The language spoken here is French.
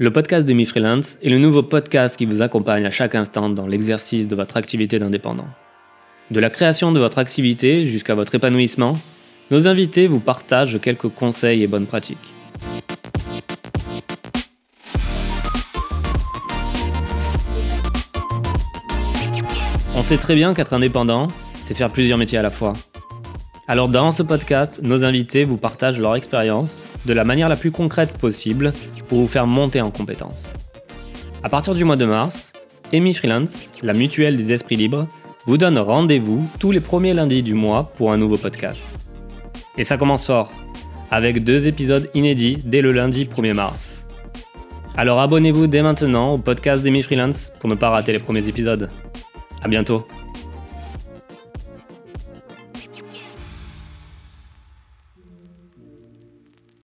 Le podcast de Freelance est le nouveau podcast qui vous accompagne à chaque instant dans l'exercice de votre activité d'indépendant. De la création de votre activité jusqu'à votre épanouissement, nos invités vous partagent quelques conseils et bonnes pratiques. On sait très bien qu'être indépendant, c'est faire plusieurs métiers à la fois. Alors dans ce podcast, nos invités vous partagent leur expérience de la manière la plus concrète possible pour vous faire monter en compétences. À partir du mois de mars, Amy Freelance, la mutuelle des esprits libres, vous donne rendez-vous tous les premiers lundis du mois pour un nouveau podcast. Et ça commence fort, avec deux épisodes inédits dès le lundi 1er mars. Alors abonnez-vous dès maintenant au podcast d'Amy Freelance pour ne pas rater les premiers épisodes. À bientôt